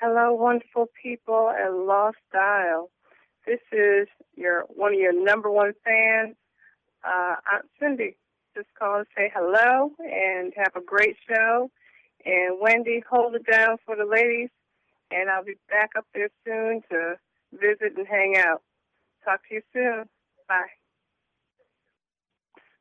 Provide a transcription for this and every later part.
Hello, wonderful people at Lost Dial. This is your one of your number one fans, uh, Aunt Cindy. Just call and say hello and have a great show. And Wendy, hold it down for the ladies. And I'll be back up there soon to visit and hang out. Talk to you soon. Bye.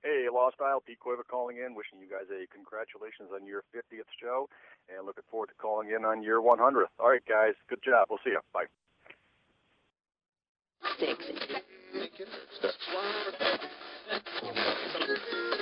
Hey, Lost Dial, Pete Quiver calling in, wishing you guys a congratulations on your 50th show, and looking forward to calling in on your 100th. All right, guys, good job. We'll see you. Bye. It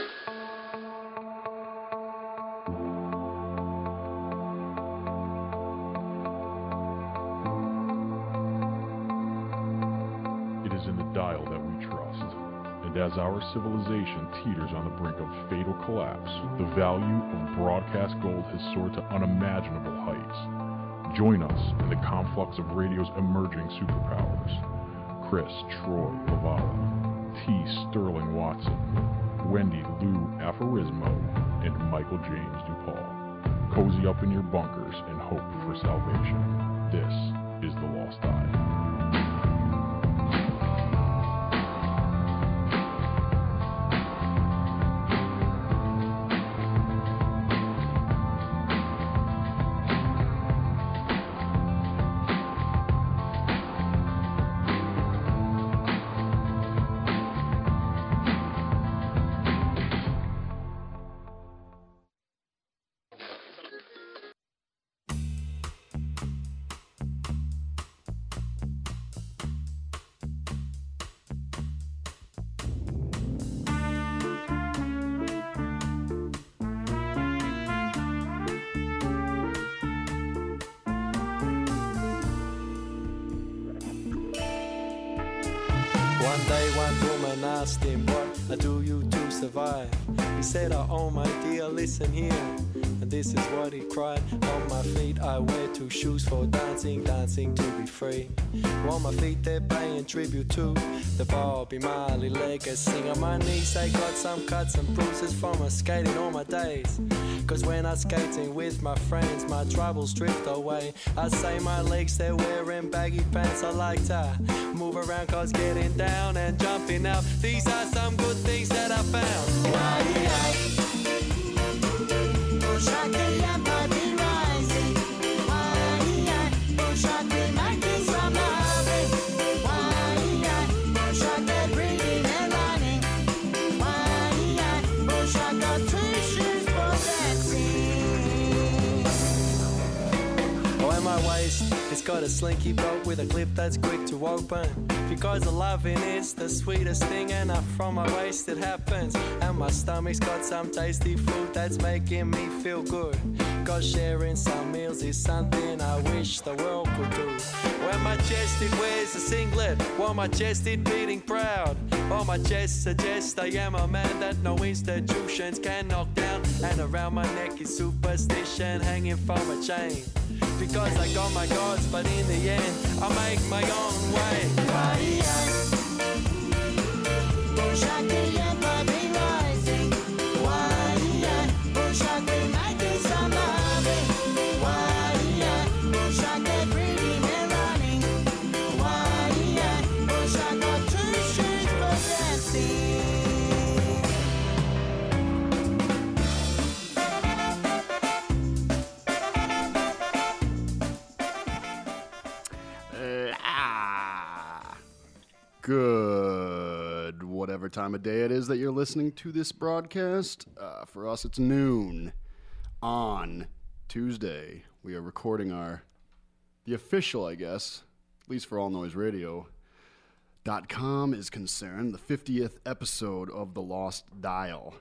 And as our civilization teeters on the brink of fatal collapse, the value of broadcast gold has soared to unimaginable heights. Join us in the conflux of radio's emerging superpowers. Chris Troy Lavala, T. Sterling Watson, Wendy Lou Aforismo, and Michael James DuPaul. Cozy up in your bunkers and hope for salvation. This is the Lost Dial. One day, one woman asked him, What do you to survive? He said, Oh, oh my dear, listen here. And this is what he cried On my feet, I wear two shoes for dancing, dancing to be free. On my feet, they're paying tribute to the Bobby Marley legacy. On my knees, I got some cuts and bruises from my skating all my days. Cause when I'm skating with my friends, my troubles drift away. I say my legs, they're wearing baggy pants. I like to move around cause getting down and jumping up. These are some good things that I found. Why, Oh, got a slinky belt with a clip that's quick to open. Because the loving is the sweetest thing, and up from my waist it happens. And my stomach's got some tasty food that's making me feel good. Cause sharing some meals is something I wish the world could do. When my chest it wears a singlet, while my chest it beating proud. While my chest suggests I am a man that no institutions can knock down. And around my neck is superstition hanging from a chain. Because I got my gods, but in the end, I make my own way. Good, whatever time of day it is that you're listening to this broadcast. Uh, for us, it's noon on Tuesday. We are recording our, the official, I guess, at least for All Noise Radio. Dot com is concerned, the 50th episode of The Lost Dial.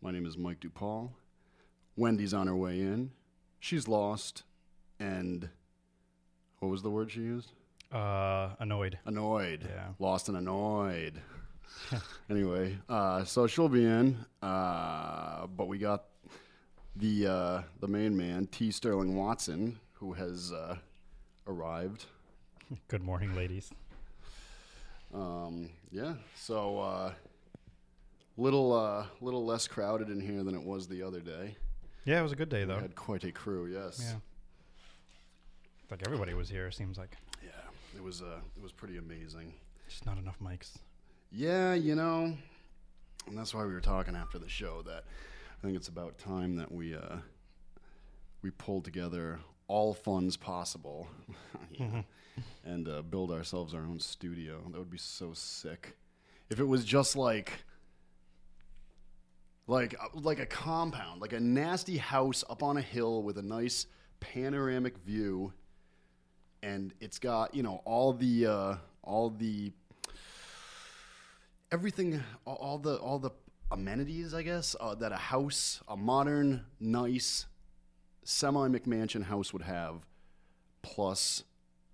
My name is Mike DuPaul. Wendy's on her way in. She's lost, and what was the word she used? Uh, annoyed. Annoyed. Yeah. Lost and annoyed. anyway, uh, so she'll be in, uh, but we got the uh, the main man, T. Sterling Watson, who has uh, arrived. Good morning, ladies. Um, yeah, so uh, little uh, little less crowded in here than it was the other day. Yeah, it was a good day We though. had quite a crew. Yes. Yeah. like everybody was here. It Seems like it was uh, it was pretty amazing. just not enough mics. Yeah, you know, and that's why we were talking after the show that I think it's about time that we uh, we pull together all funds possible yeah, and uh, build ourselves our own studio. That would be so sick. If it was just like like uh, like a compound, like a nasty house up on a hill with a nice panoramic view and it's got, you know, all the uh all the everything all, all the all the amenities, I guess, uh, that a house, a modern, nice, semi McMansion house would have, plus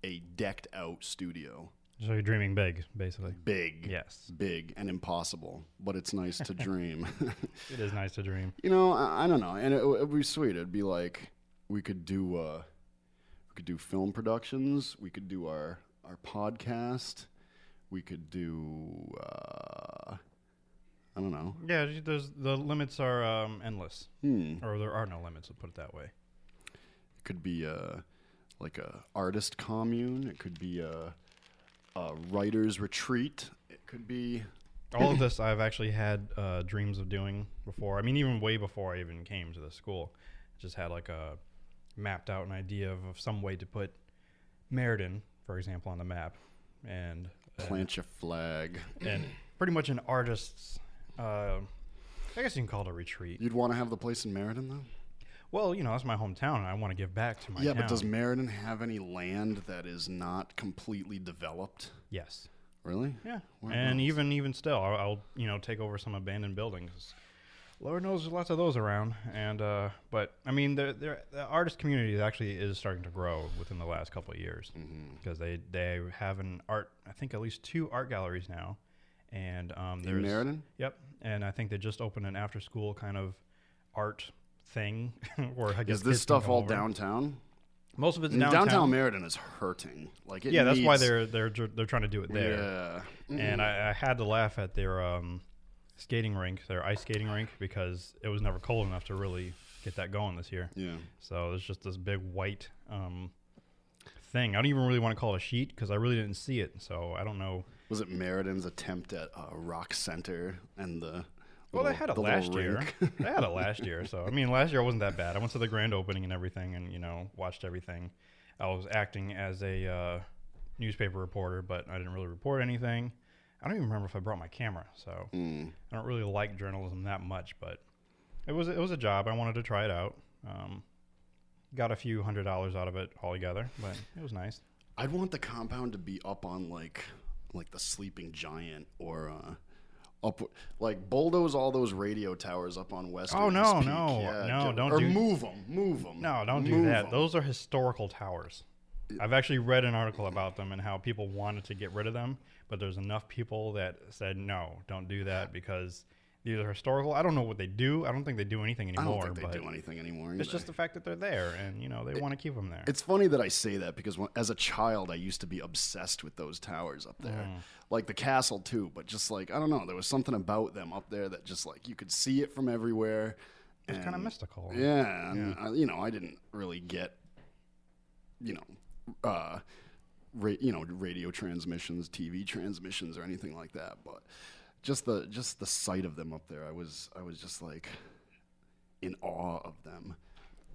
a decked out studio. So you're dreaming big, basically. Big, Yes, big, and impossible, but it's nice to dream. it is nice to dream. you know, I, I don't know, and it, would be sweet. It'd be like we could do uh, we could do film productions. We could do our our podcast. We could do uh, I don't know. Yeah, there's the limits are um, endless, Hmm. or there are no limits. Let's put it that way. It could be a like a artist commune. It could be a, a writer's retreat. It could be All of this I've actually had uh, dreams of doing before. I mean, even way before I even came to the school. Just had like a mapped out an idea of, of some way to put Meriden, for example, on the map, and uh, plant your flag. and pretty much an artist's. Uh, I guess you can call it a retreat. You'd want to have the place in Meriden though. Well, you know, that's my hometown, and I want to give back to my yeah, town. but does Meriden have any land that is not completely developed? yes. Really? Yeah, Where and else? even even still, I'll, I'll you know take over some abandoned buildings. Lord knows there's lots of those around, and uh, but I mean the, the the artist community actually is starting to grow within the last couple of years Mm-hmm. because they they have an art I think at least two art galleries now, and um, In there's Meriden? Yep, and I think they just opened an after school kind of art thing where I guess Is this stuff all over. downtown? Most of it's downtown. downtown Meriden is hurting. Like it yeah, that's why they're they're they're trying to do it there. Yeah. and I, I had to laugh at their um, skating rink, their ice skating rink, because it was never cold enough to really get that going this year. Yeah. So there's just this big white um, thing. I don't even really want to call it a sheet because I really didn't see it. So I don't know. Was it Meriden's attempt at uh, Rock Center and the? Well, they had it the last year. they had it last year. So I mean, last year wasn't that bad. I went to the grand opening and everything, and you know, watched everything. I was acting as a uh, newspaper reporter, but I didn't really report anything. I don't even remember if I brought my camera. So Mm. I don't really like journalism that much, but it was it was a job. I wanted to try it out. Um, got a few hundred dollars out of it altogether, but it was nice. I'd want the compound to be up on like like the Sleeping Giant or uh, up like bulldoze all those radio towers up on West. Oh, no, Peak. no, yeah, no, get- don't or do- move them, move them. No, don't do that. Those are historical towers. I've actually read an article about them and how people wanted to get rid of them, but there's enough people that said no, don't do that because these are historical. I don't know what they do. I don't think they do anything I anymore. don't think but they do anything anymore. It's just the fact that they're there, and you know they want to keep them there. It's funny that I say that because when, as a child, I used to be obsessed with those towers up there, Mm. like the castle too. But just like I don't know, there was something about them up there that just like you could see it from everywhere. It's kind of mystical. Yeah, and I, you know, I didn't really get, you know, uh, ra- you know, radio transmissions, TV transmissions, or anything like that. But just the just the sight of them up there, I was I was just like in awe of them.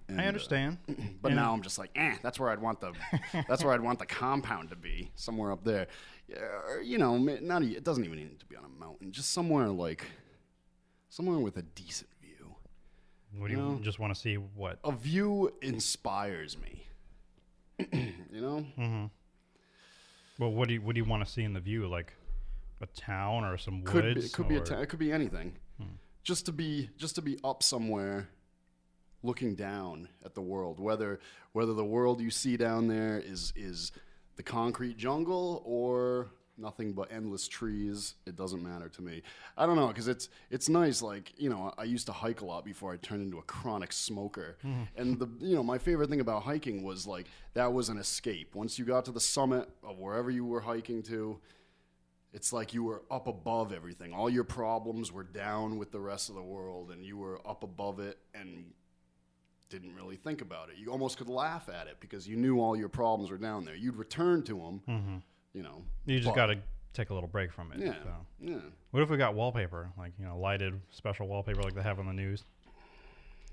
And, I uh, understand. but And- now I'm just like, eh, that's where I'd want the, that's where I'd want the compound to be, somewhere up there. Yeah, or, you know, not e- it doesn't even need to be on a mountain, just somewhere like, somewhere with a decent view. What do you No. just want to see? What? A view inspires me. you know, Mm-hmm. Well, what do you what do you want to see in the view? Like a town or some could woods? be, it could be a town. ta- it could be anything. Hmm. Just to be just to be up somewhere, looking down at the world. Whether whether the world you see down there is is the concrete jungle or nothing but endless trees, it doesn't matter to me. I don't know because it's it's nice. Like you know, I used to hike a lot before I turned into a chronic smoker, and the you know my favorite thing about hiking was like that was an escape. Once you got to the summit of wherever you were hiking to, it's like you were up above everything. All your problems were down with the rest of the world, and you were up above it, and didn't really think about it. You almost could laugh at it because you knew all your problems were down there. You'd return to them, Mm-hmm. You know. You just got to take a little break from it. Yeah. So. Yeah. What if we got wallpaper, like you know, lighted special wallpaper like they have on the news?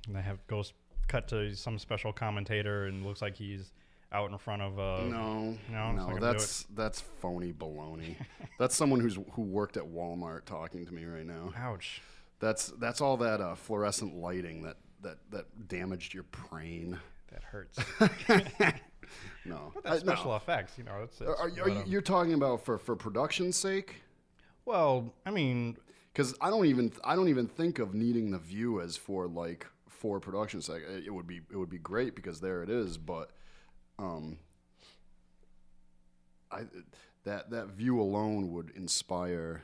And they have goes cut to some special commentator and looks like he's out in front of uh No, no, no, not gonna do that's that's phony baloney. that's someone who's who worked at Walmart talking to me right now. ouch. That's that's all that uh, fluorescent lighting that that that damaged your brain. That hurts. No, But I- that's no. special effects, you know. It's, it's Are, are, you, are talking about for for production's sake? well, I mean, Because I don't even I don't even think of needing the view as for like for production's sake. It it would be it would be great because there it is, but um, I that that view alone would inspire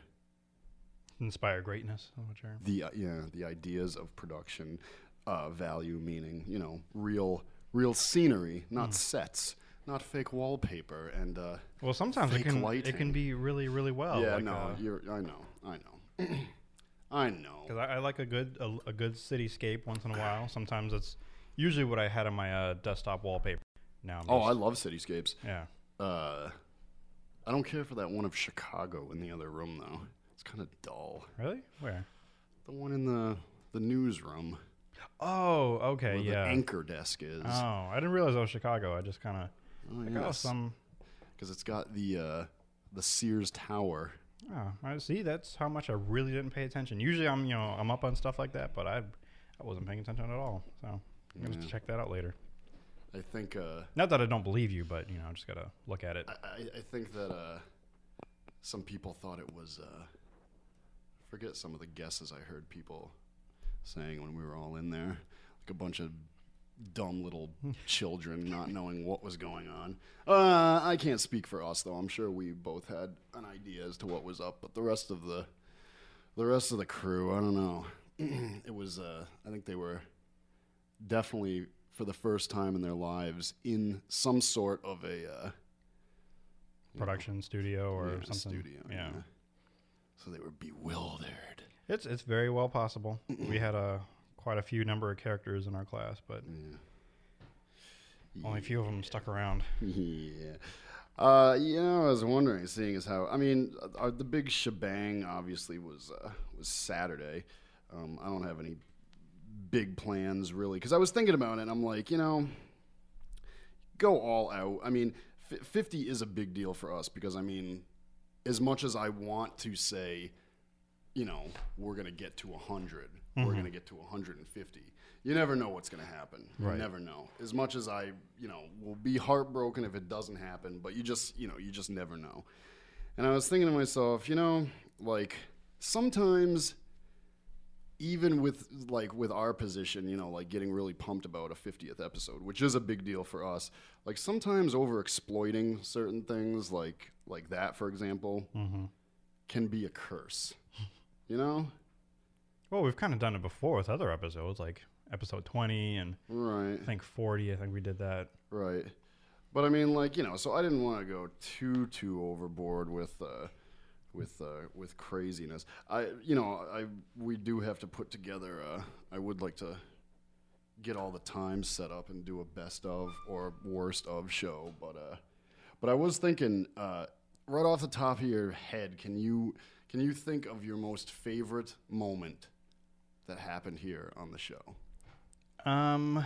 inspire greatness. is what you're- the uh, yeah the ideas of production uh, value meaning you know real real scenery not Hmm. sets not fake wallpaper and uh, Well, sometimes it can it can be really really well. yeah like, no uh, you're I know I know I know Because I, I like a good a, a good cityscape once in a while. Sometimes it's usually what I had on my uh, desktop wallpaper. Now, oh I love cityscapes yeah. uh, I don't care for that one of Chicago in the other room though it's kind of dull Really? Where? the one in the the newsroom Oh, okay, where yeah. the anchor desk is Oh, I didn't realize that was Chicago. I just kind of oh, like, oh, some. because it's got the uh, the Sears Tower Oh, I see. That's how much I really didn't pay attention. Usually, I'm you know I'm up on stuff like that, but I I wasn't paying attention at all. So I'm gonna check that out later. I think uh, Not that I don't believe you, but you know I just gotta look at it. I, I, I think that uh, some people thought it was. Uh, forget some of the guesses I heard people saying when we were all in there, like a bunch of dumb little children not knowing what was going on. Uh, I can't speak for us though. I'm sure we both had an idea as to what was up, but the rest of the the rest of the crew, I don't know. it was. Uh, I think they were definitely for the first time in their lives in some sort of a. Uh, Production studio or yeah, something. studio. yeah. So they were bewildered. It's it's very well possible. we had a quite a few number of characters in our class, but only a few of them stuck around. yeah. Uh, you know, I was wondering, seeing as how I mean, uh, the big shebang obviously was uh, was Saturday. Um, I don't have any big plans really because I was thinking about it. and I'm like, you know, go all out. I mean, f- 50 is a big deal for us because I mean, as much as I want to say, you know, we're gonna get to 100, we're mm-hmm. gonna get to 150. You never know what's gonna happen. Right. You never know. As much as I, you know, will be heartbroken if it doesn't happen, but you just, you know, you just never know. And I was thinking to myself, you know, like sometimes even with like with our position, you know, like getting really pumped about a 50th episode, which is a big deal for us. Like sometimes over exploiting certain things like like that for example mm-hmm. can be a curse. You know? Well, we've kind of done it before with other episodes, like episode 20 and Right. I think 40. I think we did that. Right. But I mean, like you know, so I didn't want to go too too overboard with uh, with uh, with craziness. I you know I we do have to put together. Uh, I would like to get all the times set up and do a best of or worst of show. But uh, but I was thinking uh, right off the top of your head, can you can you think of your most favorite moment that happened here on the show? Um,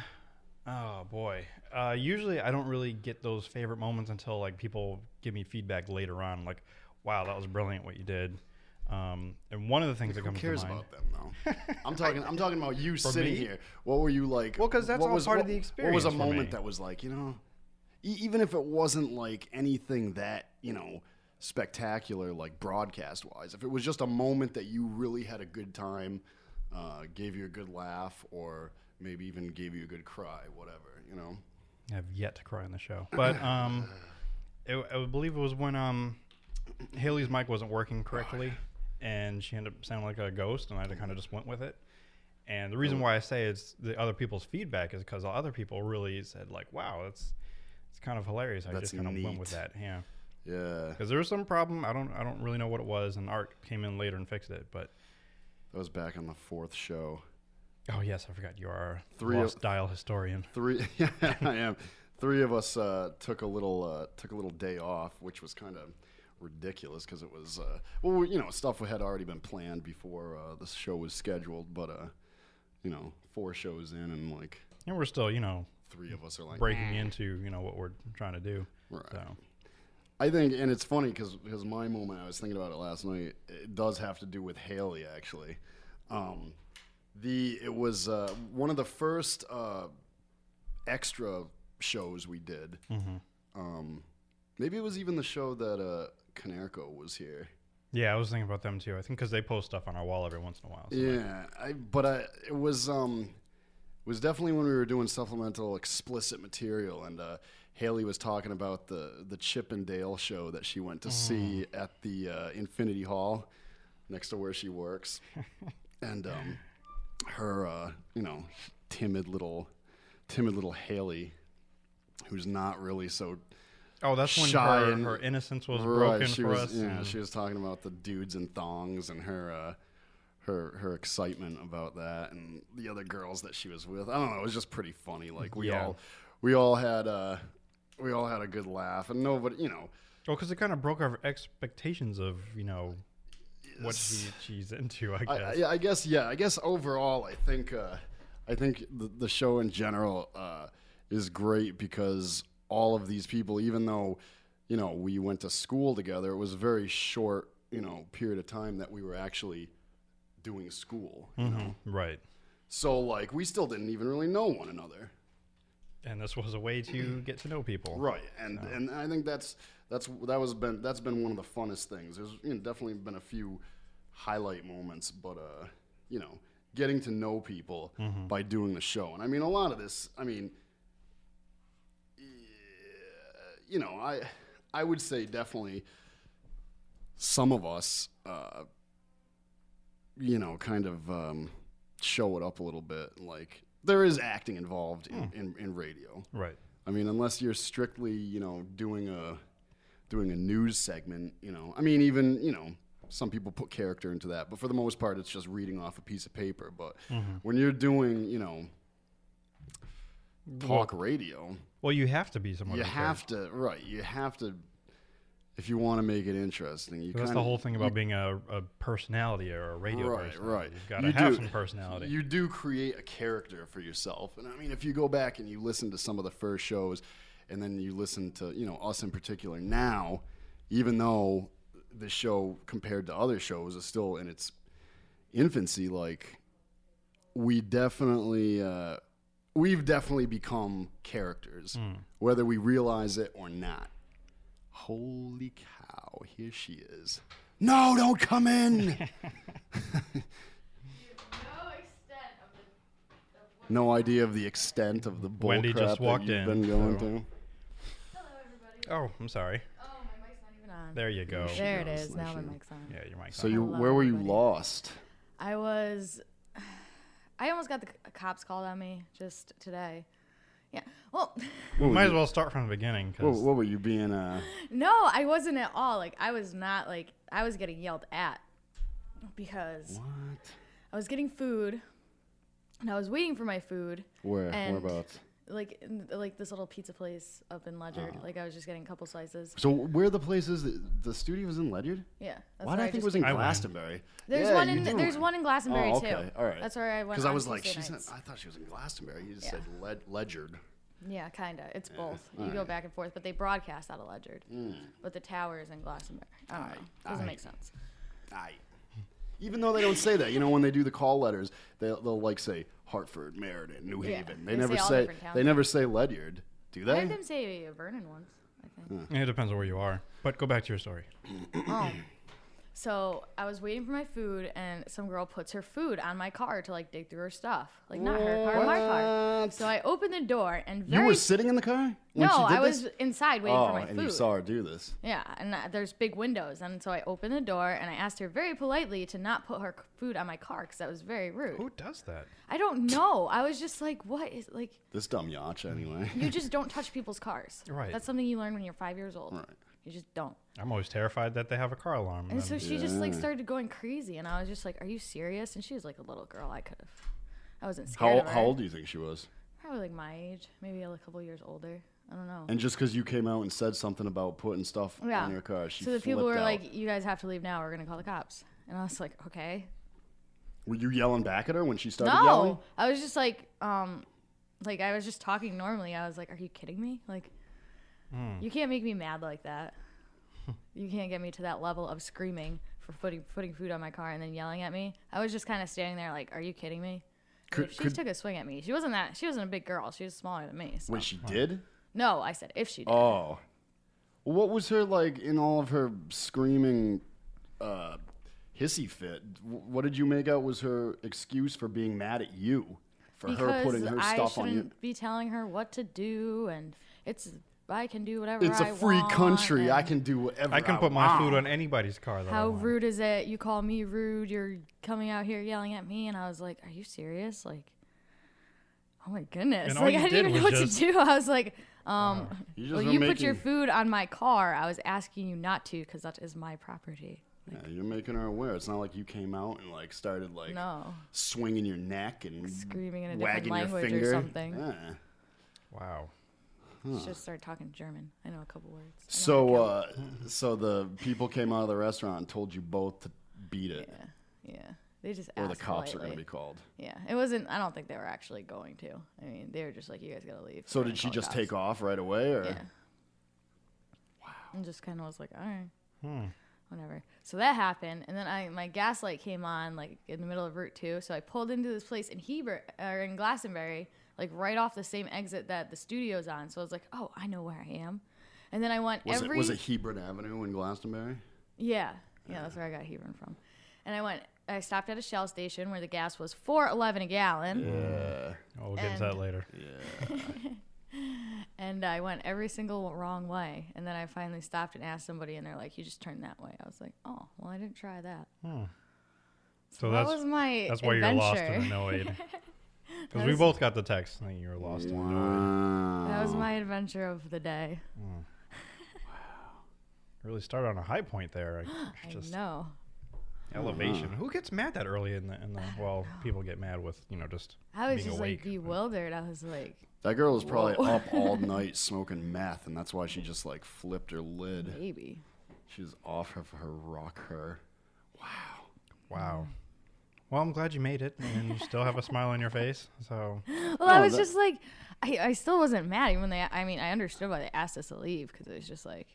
oh boy. Uh, usually I don't really get those favorite moments until like people give me feedback later on, like, "Wow, that was brilliant what you did." Um, and one of the things that Who comes cares to mind. about them though? I'm talking. I'm talking about you sitting me? here. What were you like? Well, because that's what all was, part of what- the What was a moment me. that was like you know, e- even if it wasn't like anything that you know spectacular like broadcast wise, if it was just a moment that you really had a good time, uh, gave you a good laugh, or maybe even gave you a good cry, whatever, you know. I have yet to cry on the show, but um, it, I believe it was when um, Haley's mic wasn't working correctly, and she ended up sounding like a ghost, and I kind of just went with it. And the reason why I say it's the other people's feedback is because other people really said like, "Wow, that's it's kind of hilarious." I That's just kind of went with that, yeah. Yeah, Because there was some problem. I don't I don't really know what it was, and Art came in later and fixed it. But that was back on the fourth show. Oh yes, I forgot you are Three a of- lost dial historian. Three, yeah, I am. Three of us uh, took a little uh, took a little day off, which was kind of ridiculous because it was uh, well, you know, stuff had already been planned before uh, the show was scheduled, but uh, you know, four shows in and like And we're still, you know, three of us are like breaking into, you know, what we're trying to do. Right. So I think, and it's funny because my moment, I was thinking about it last night. It does have to do with Haley, actually. Um, the it was uh, one of the first uh, extra shows we did. Um, maybe it was even the show that uh, Canerco was here. yeah, I was thinking about them too. I think because they post stuff on our wall every once in a while. So Yeah, I, but I, it was um, it was definitely when we were doing supplemental explicit material, and uh, Haley was talking about the the Chippendales show that she went to see at the uh, Infinity Hall next to where she works, and um, her uh, you know timid little timid little Haley, who's not really so oh, that's when her, and- her innocence was Right, broken she for was, us. Yeah, she was talking about the dudes and thongs and her uh, her her excitement about that, and the other girls that she was with. I don't know. It was just pretty funny. Like we Yeah. all we all had uh, we all had a good laugh, and nobody, you know, Well, because it kind of broke our expectations of you know what she, she's into. I guess. I, yeah, I guess yeah. I guess overall, I think uh, I think the, the show in general uh, is great because all of these people, even though you know we went to school together, it was a very short you know period of time that we were actually doing school. You know, Right. so like we still didn't even really know one another. And this was a way to get to know people. Right, and and I think that's that's that was been that's been one of the funnest things. There's you know, definitely been a few highlight moments, but uh, you know, getting to know people by doing the show, and I mean a lot of this. I mean, you know, I I would say definitely some of us, uh, you know, kind of um, show it up a little bit. Like there is acting involved in, hmm. in, in radio. Right. I mean, unless you're strictly, you know, doing a doing a news segment, you know. I mean, even, you know, some people put character into that, but for the most part it's just reading off a piece of paper. But mm-hmm. when you're doing, you know, talk radio, Well, you have to be someone. you have to right, you have to if you want to make it interesting. You. That's kinda- the whole thing about being a, a personality or a radio Right, personality. right. You've got to You have do- some personality. You do create a character for yourself. And I mean, if you go back and you listen to some of the first shows and then you listen to, you know, us in particular now, even though the show compared to other shows is still in its infancy, like we definitely, uh, we've definitely become characters, Hmm. whether we realize it or not. Holy cow, here she is. No, don't come in. no idea of the extent of the bull Wendy crap just walked that you've in, been going so- through. Hello, everybody. Oh, I'm sorry. Oh, my mic's not even on. There you go. There it goes, is. there Now she my goes. mic's on. Yeah, your mic's on. So on. you, Hello, where were you everybody. lost? I was. I almost got the c- cops called on me just today. Yeah. Well, We might as well start from the beginning. 'cause- What, what were you being? Uh, no, I wasn't at all. Like, I was not like I was getting yelled at because what? I was getting food and I was waiting for my food. Where? And- Whereabouts? Like, in, like this little pizza place up in Ledyard. Like, I was just getting a couple slices. So where are the places? That, the studio was in Ledyard. Yeah. That's Why did where I think it just was in I went. Glastonbury? There's Yeah, one you in do there's one in Glastonbury Oh, too. okay, all right. That's where I went. Because I on was like, Tuesday she said, nights. I thought she was in Glastonbury. You just Yeah. said Led- Ledyard. Yeah, kinda. It's both. You all go back and forth, but they broadcast out of Ledyard. Mm. But the tower is in Glastonbury. I don't know. Doesn't make sense. Aye. Even though they don't say that, you know, when they do the call letters, they'll, they'll like say Hartford, Meriden, New Yeah, Haven. They, they never say say different towns. they never say Ledyard, do they? I heard them say Vernon once. I think. Yeah, it depends on where you are. But go back to your story. Oh. So I was waiting for my food, and some girl puts her food on my car to like dig through her stuff, like not her car, my car. So I opened the door, and You were sitting in the car? When no, she did I was this? inside waiting oh, for my food. and you saw her do this. Yeah, and uh, there's big windows, and so I opened the door, and I asked her very politely to not put her food on my car because that was very rude. Who does that? I don't know. I was just like, what is like? This dumb yacht, anyway. You just don't touch people's cars. Right. That's something you learn when you're five years old. Right. You just don't. I'm always terrified that they have a car alarm. And so and- she just like started going crazy, and I was just like, "Are you serious?" And she was like a little girl. I could have, I wasn't How scared of her. how old do you think she was? Probably like my age, maybe a couple years older. I don't know. And just because you came out and said something about putting stuff yeah. on your car, she so the people were out. like, "You guys have to leave now. We're gonna call the cops." And I was like, "Okay." "Were you yelling back at her when she started yelling? no, yelling?" I was just like, um, like I was just talking normally. I was like, "Are you kidding me? Like, Hmm. you can't make me mad like that. you can't get me to that level of screaming for putting putting food on my car and then yelling at me." I was just kind of standing there like, "Are you kidding me?" Could- she could- took a swing at me, she wasn't that. She wasn't a big girl. She was smaller than me. So. Wait, she did? no, I said if she did. Oh. What was her like in all of her screaming uh, hissy fit? What did you make out was her excuse for being mad at you? For her putting her stuff on shouldn't you? be telling her what to do, and it's I can do whatever. It's a I free want, country. I can do whatever I can put my food on anybody's car. That I How want. rude is it? You call me rude. You're coming out here yelling at me, and I was like, "Are you serious?" Like, oh my goodness! And all like you I did didn't even know was what just- to do. I was like, um, You just well, were you put your making- food on my car. I was asking you not to because that is my property. Yeah, you're making her aware. It's not like you came out and like started like No, swinging your neck and screaming in a different wagging language your finger. or something. Yeah. Wow. Let's just start talking German. I know a couple words. I know how to So, uh, so the people came out of the restaurant and told you both to beat it, yeah, yeah. They just or the asked cops are going to be called. Yeah, it wasn't. I don't think they were actually going to. I mean, they were just like, "You guys gotta leave." So did she just cops." take off right away, or Yeah. And just kind of was like, "All right, Hmm. whatever." So that happened, and then I my gaslight came on like in the middle of Route Two. So I pulled into this place in Heber or in Glastonbury, like right off the same exit that the studio's on. So I was like, "Oh, I know where I am." And then I went was every it was it Hebron Avenue in Glastonbury? yeah, yeah, that's where I got Hebron from. And I went. I stopped at a Shell station where the gas was four eleven a gallon. Yeah. Oh, we'll get into that And- later. And I went every single wrong way. And then I finally stopped and asked somebody, and they're like, "You just turned that way." I was like, "Oh, well, I didn't try that." Hmm. So that that's was my that's why you're lost and annoyed. Because we both got the text saying you were lost and annoyed. Wow. That was my adventure of the day. Hmm. Wow. Really started on a high point there. I I know. elevation. Who gets mad that early in the in the? Well, people get mad with you know just I was being just awake. like bewildered. I was like, That girl was probably Whoa. up all night smoking meth, and that's why she just like flipped her lid. maybe. She was off of her rocker. Wow. Wow. Mm. Well, I'm glad you made it, and you still have a smile on your face. So Well, I oh, was that- just like, I, I still wasn't mad even when they. I mean, I understood why they asked us to leave because it was just like.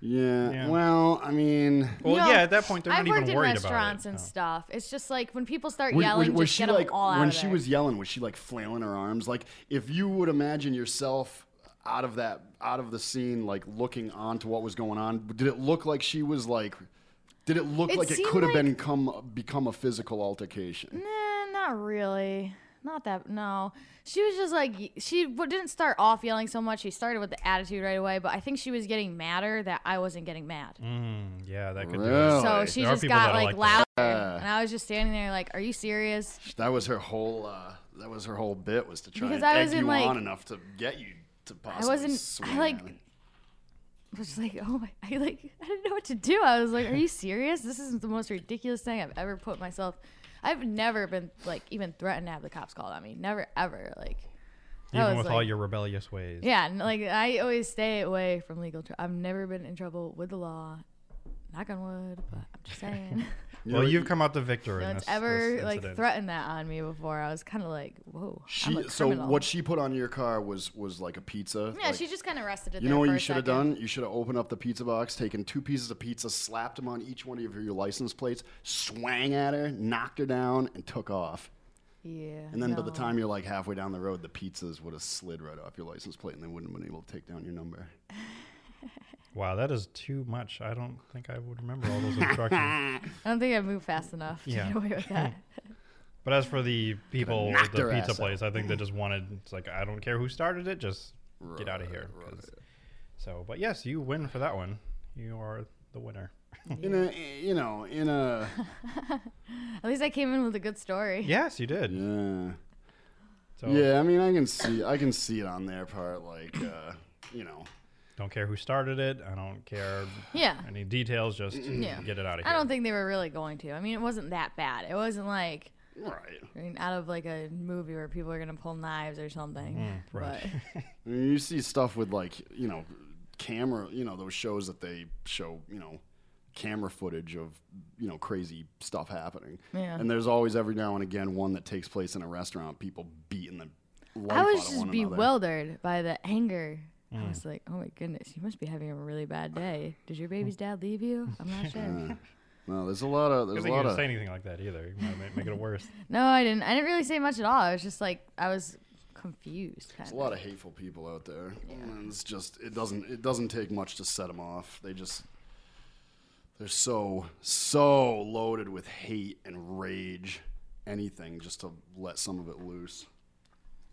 Yeah. Yeah. Well, I mean, Well, You know, yeah, at that point they're I've not even worked in worried about it. restaurants and No. stuff. It's just like when people start was, yelling, was, was just she get 'em like all out when of she there. was yelling? Was she like flailing her arms? Like if you would imagine yourself out of that out of the scene, like looking onto what was going on, did it look like she was like? Did it look It like it could have like- been come become a physical altercation? Nah, not really. Not that. No, she was just like she didn't start off yelling so much. She started with the attitude right away, but I think she was getting madder that I wasn't getting mad. Mm, yeah, that could do Really? it. So she There just got like, like that. louder, and I was just standing there like, "Are you serious?" That was her whole. Uh, that was her whole bit was to try Because and I egg was in, you like- on enough to get you to I possibly. wasn't. swing I like. Was just like, oh my! I like. I didn't know what to do. I was like, "Are you serious? This is the most ridiculous thing I've ever put myself." I've never been like even threatened to have the cops called on me. Never ever like. Even with like- all your rebellious ways. Yeah, and, like I always stay away from legal. Tr- I've never been in trouble with the law. Knock on wood, but I'm just saying. Well, You're- you've come out the victor no one's ever this like threatened that on me before. I was kind of like, whoa. I'm a She so what she put on your car was was like a pizza. Yeah, like- she just kind of rested it. You there know what for you should have done? You should have opened up the pizza box, taken two pieces of pizza, slapped them on each one of your license plates, swang at her, knocked her down, and took off. Yeah. And then by the time you're like halfway down the road, the pizzas would have slid right off your license plate, and they wouldn't have been able to take down your number. Wow, that is too much. I don't think I would remember all those instructions. I don't think I moved fast enough to Yeah. get away with that. But as for the people at the pizza ass place, I think they just wanted. It's like I don't care who started it, just get out of here. 'cause- So, but yes, you win for that one. You are the winner. In a, you know, in a, At least I came in with a good story. Yes, you did. yeah, So yeah. I mean, I can see, I can see it on their part, like, uh, you know, don't care who started it. I don't care Yeah. any details. Just Yeah. get it out of here. I don't think they were really going to. I mean, it wasn't that bad. It wasn't like Right. I mean, out of like a movie where people are gonna pull knives or something. Mm, right. But I mean, you see stuff with like you know camera, you know those shows that they show, you know, camera footage of you know crazy stuff happening. Yeah. And there's always every now and again one that takes place in a restaurant, people beating the life I was out of just one another. bewildered by the anger. I Mm. was like, oh my goodness, you must be having a really bad day. Did your baby's dad leave you? I'm not sure. Yeah. No, there's a lot of I there's don't a think you lot didn't of say anything like that either. You might make it worse. No, I didn't. I didn't really say much at all. I was just like, I was confused. Kind there's a lot of hateful people out there. And it's just it doesn't it doesn't take much to set them off. They just they're so so loaded with hate and rage, anything just to let some of it loose.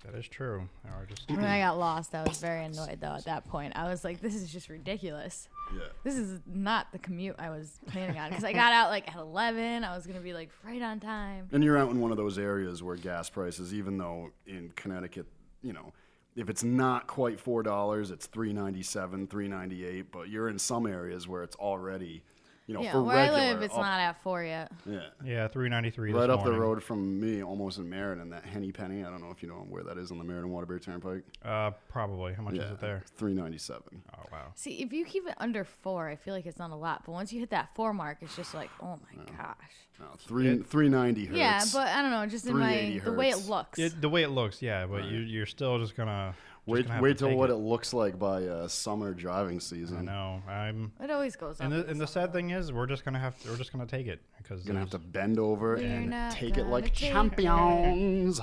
That is true. Or just When I got lost, I was very annoyed though. At that point, I was like, "This is just ridiculous. Yeah. This is not the commute I was planning on." Because I got out like at 11. I was gonna be like right on time. And you're out in one of those areas where gas prices, even though in Connecticut, you know, if it's not quite four dollars, it's three ninety seven, three ninety eight. But you're in some areas where it's already, you know, Yeah, for where regular. I live, it's up- not at four yet. Yeah. yeah, three ninety three. Right up the road from me, almost in Meriden, that Henny Penny. I don't know if you know where that is on the Meriden Waterbury Turnpike. Uh, probably. How much yeah, is it there? Three ninety seven. Oh wow. See, if you keep it under four, I feel like it's not a lot. But once you hit that four mark, it's just like, oh my gosh. No, three three ninety hurts. Yeah, but I don't know, just in my 380 the way it looks. It, the way it looks, yeah, but you, you're still just gonna just wait gonna wait till what it. it. looks like by uh, summer driving season. I know. I'm. It always goes. And in the, and the sad thing is, we're just gonna have to. We're just gonna take it because You're gonna have to bend over We're and take it like take it. champions.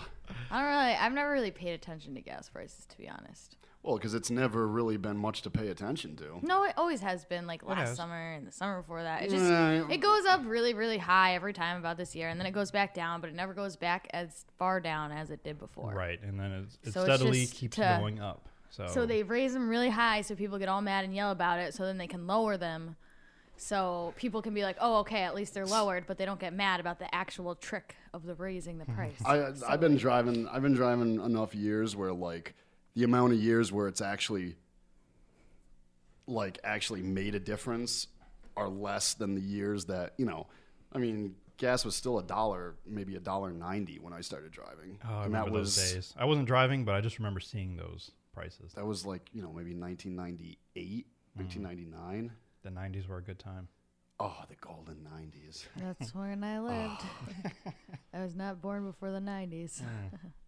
I don't really. I've never really paid attention to gas prices, to be honest. Well, because it's never really been much to pay attention to. No, it always has been like last has. summer and the summer before that. It just Right. it goes up really, really high every time about this year, and then it goes back down, but it never goes back as far down as it did before. right, and then it's, it So it's steadily just keeps to- going up. So, So they raise them really high, so people get all mad and yell about it. So then they can lower them, so people can be like, "Oh, okay, at least they're lowered," but they don't get mad about the actual trick of the raising the mm-hmm. price. I, I've been driving. I've been driving enough years where like the amount of years where it's actually like actually made a difference are less than the years that you know. I mean, gas was still a dollar, maybe a dollar ninety when I started driving, oh, I and remember that was those days. I wasn't driving, but I just remember seeing those prices. that was like you know maybe 1998, Mm. 1999. The '90s were a good time. Oh, the golden 90s. That's when I lived. I was not born before the '90s.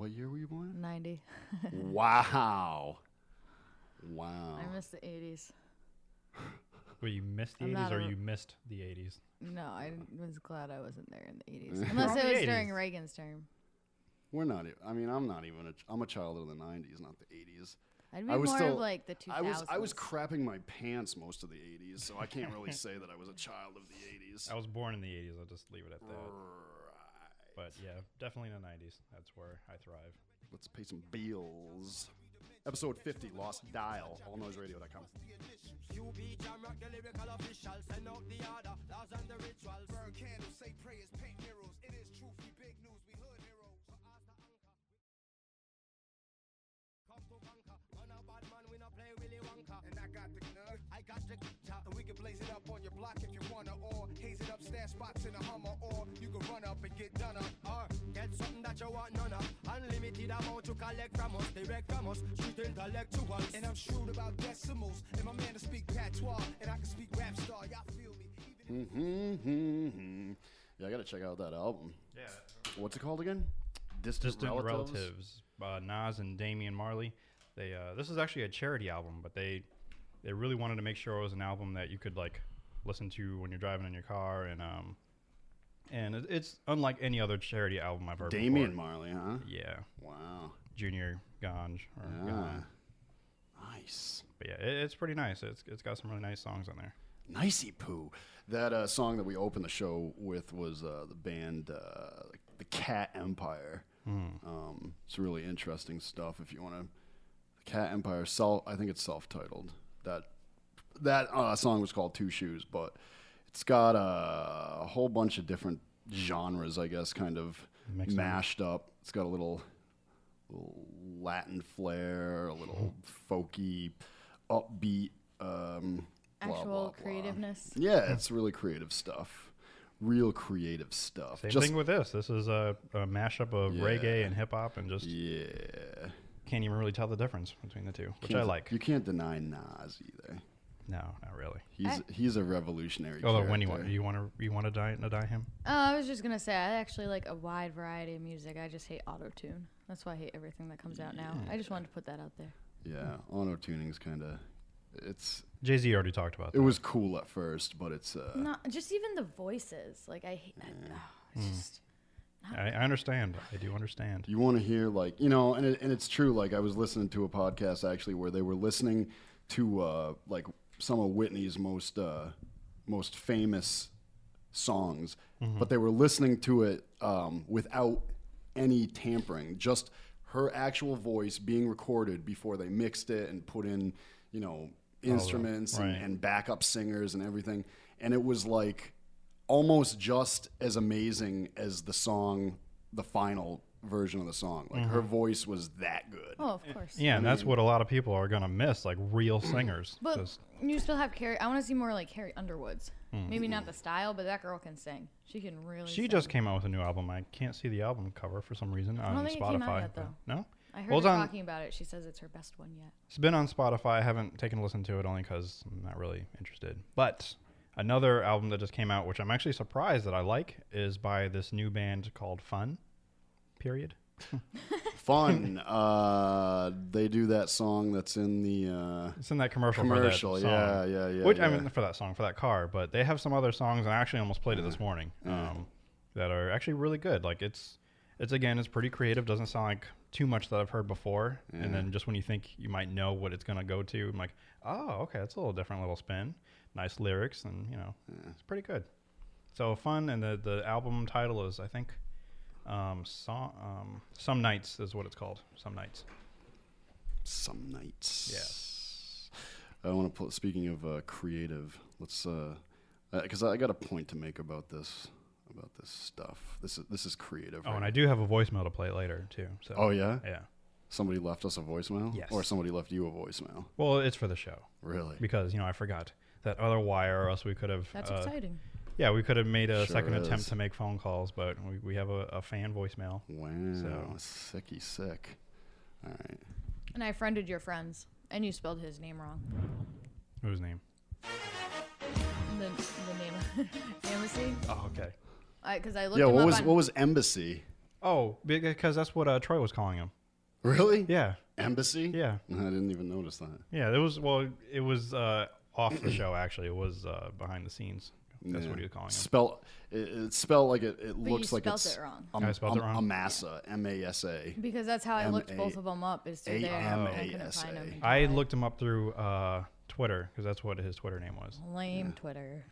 What year were you born? '90. wow. Wow. I missed the '80s. Wait, you missed the I'm '80s, or a- you missed the '80s? No, I was glad I wasn't there in the '80s, unless it the was during Reagan's term. We're not. e- I mean, I'm not even. A, I'm a child of the '90s, not the '80s. I'd be I was more still- of like the 2000s. I was I was crapping my pants most of the '80s, so I can't really say that I was a child of the '80s. I was born in the '80s. I'll just leave it at that. Right. But yeah, definitely in the '90s. That's where I thrive. Let's pay some bills. Episode 50, Lost Dial, allnoiseradio.com. QB Jamrock, the lyrical official. Send out the order, laws and the rituals. Burn candles, say prayers, paint murals. It is truth, we big news, we hood heroes. So as the anchor, come to conquer. Man a bad man, we not play Willy Wonka. And I got the I got the top, and we can blaze it up on your block if you stash spots in a Hummer, or you can run up and get done up, or get something that you want none of. Unlimited amount to collect from us, direct from us, street intellectuals. And I'm shrewd about decimals, and my man to speak patois, and I can speak rap star. Y'all feel me? Mm-hmm. Yeah, I gotta check out that album. Yeah. What's it called again? Distant, Distant Relatives. relatives. Uh, Nas and Damian Marley. They uh, this is actually a charity album, but they they really wanted to make sure it was an album that you could like listen to when you're driving in your car, and um and it, it's unlike any other charity album I've heard. Damian before. Marley, huh? Yeah, Wow. Junior Gong or Yeah. Gong. Nice. But yeah, it, it's pretty nice. It's it's got some really nice songs on there. Nicey poo. That uh, song that we opened the show with was uh, the band uh, the Cat Empire. Um, it's really interesting stuff. If you want to, the Cat Empire self. I think it's self-titled. That that uh, song was called Two Shoes, but it's got a, a whole bunch of different genres, I guess, kind of Mixed mashed up. It's got a little, little Latin flair, a little folky, upbeat. Um, actual blah, blah. creativeness. Yeah, it's really creative stuff. real creative stuff. Same Just- thing with this. This is a, a mashup of Yeah. reggae and hip hop, and just yeah. can't even really tell the difference between the two, which I Can't- like. You can't deny Nas either. No, not really. He's I- he's a revolutionary. Although when you want you want to you want to die to die him. Oh, I was just gonna say I actually like a wide variety of music. I just hate auto tune. That's why I hate everything that comes out now. I just wanted to put that out there. Yeah, auto tuning's kind of. It's Jay Z already talked about it that. was cool at first, but it's uh, Not just even the voices. Like I hate. oh, it's just. I, I understand. I do understand. you want to hear like you know, and it, and it's true. Like I was listening to a podcast actually where they were listening to uh, like some of Whitney's most uh, most famous songs, but they were listening to it um, without any tampering, just her actual voice being recorded before they mixed it and put in, you know, instruments and, right. and backup singers and everything. And it was like almost just as amazing as the song, the final version of the song. Like her mm-hmm. voice was that good. Oh, of course. Yeah, and that's mm. what a lot of people are gonna miss, like real singers. But 'cause- you still have Carrie. I want to see more like Carrie Underwood's. Mm. Maybe not the style, but that girl can sing. She can really. she sing. just came out with a new album. I can't see the album cover for some reason on don't think it Spotify. came out yet, though. No, I heard Well, her it's on- talking about it. She says it's her best one yet. it's been on Spotify. I haven't taken a listen to it only because I'm not really interested. But another album that just came out, which I'm actually surprised that I like, is by this new band called Fun. Period. Fun. uh, they do that song that's in the. Uh, It's in that commercial. Commercial, for that yeah, song. yeah, yeah, Which I mean, for that song, for that car, but they have some other songs, and I actually almost played it this morning. Um, that are actually really good. Like it's, it's again, it's pretty creative. Doesn't sound like too much that I've heard before. And then just when you think you might know what it's gonna go to, I'm like, oh, okay, that's a little different little spin. Nice lyrics, and you know, it's pretty good. So fun, and the the album title is I think, um, song, um, some nights is what it's called. Some nights. some nights. Yes. I want to put. Speaking of uh, creative, let's. Because I got a point to make about this. About this stuff. This is this is creative. Oh, right? and I do have a voicemail to play later too. So. Oh yeah. Yeah. Somebody left us a voicemail. Yes. Or somebody left you a voicemail. Well, it's for the show Really. because you know I forgot that other wire, or else we could have. That's uh, exciting. Yeah, we could have made a Sure second attempt to make phone calls, but we, we have a, a fan voicemail. Wow. So- Sicky sick. All right. And I friended your friends, and you spelled his name wrong. Whose name? The, the name, Amnesty. Oh, okay. Because I looked Yeah. him What up was on, what was embassy? Oh, because that's what uh, Troy was calling him. Really? Yeah, Embassy. yeah, I didn't even notice that. yeah. It was well, it was uh, off the show actually. It was uh, behind the scenes. That's Yeah. what he was calling him. Spell it, it's spelled like it. It But you looks like spelt it's it wrong. Um, I spelled it um, wrong? Amasa. M A S A. because that's how I looked both of them up. Is A through there. M and I A couldn't find A. 'em. I looked him up through uh, Twitter because that's what his Twitter name was. Lame Twitter.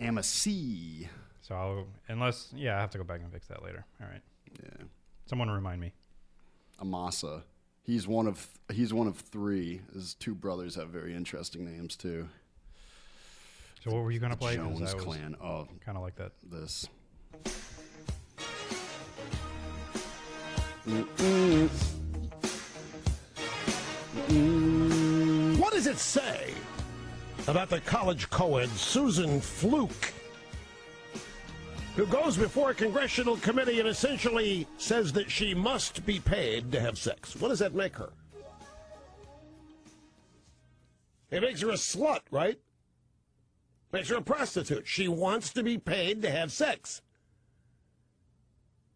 Amacy. So I'll, unless yeah, I have to go back and fix that later. All right, Yeah. someone remind me. Amasa. He's one of he's one of three. His two brothers have very interesting names too. So what were you gonna play? play? 'Cause Jones I was clan. Oh, kind of like that. this. What does it say about the college co-ed Susan Fluke, who goes before a congressional committee and essentially says that she must be paid to have sex? What does that make her? It makes her a slut, right? Makes her a prostitute. She wants to be paid to have sex.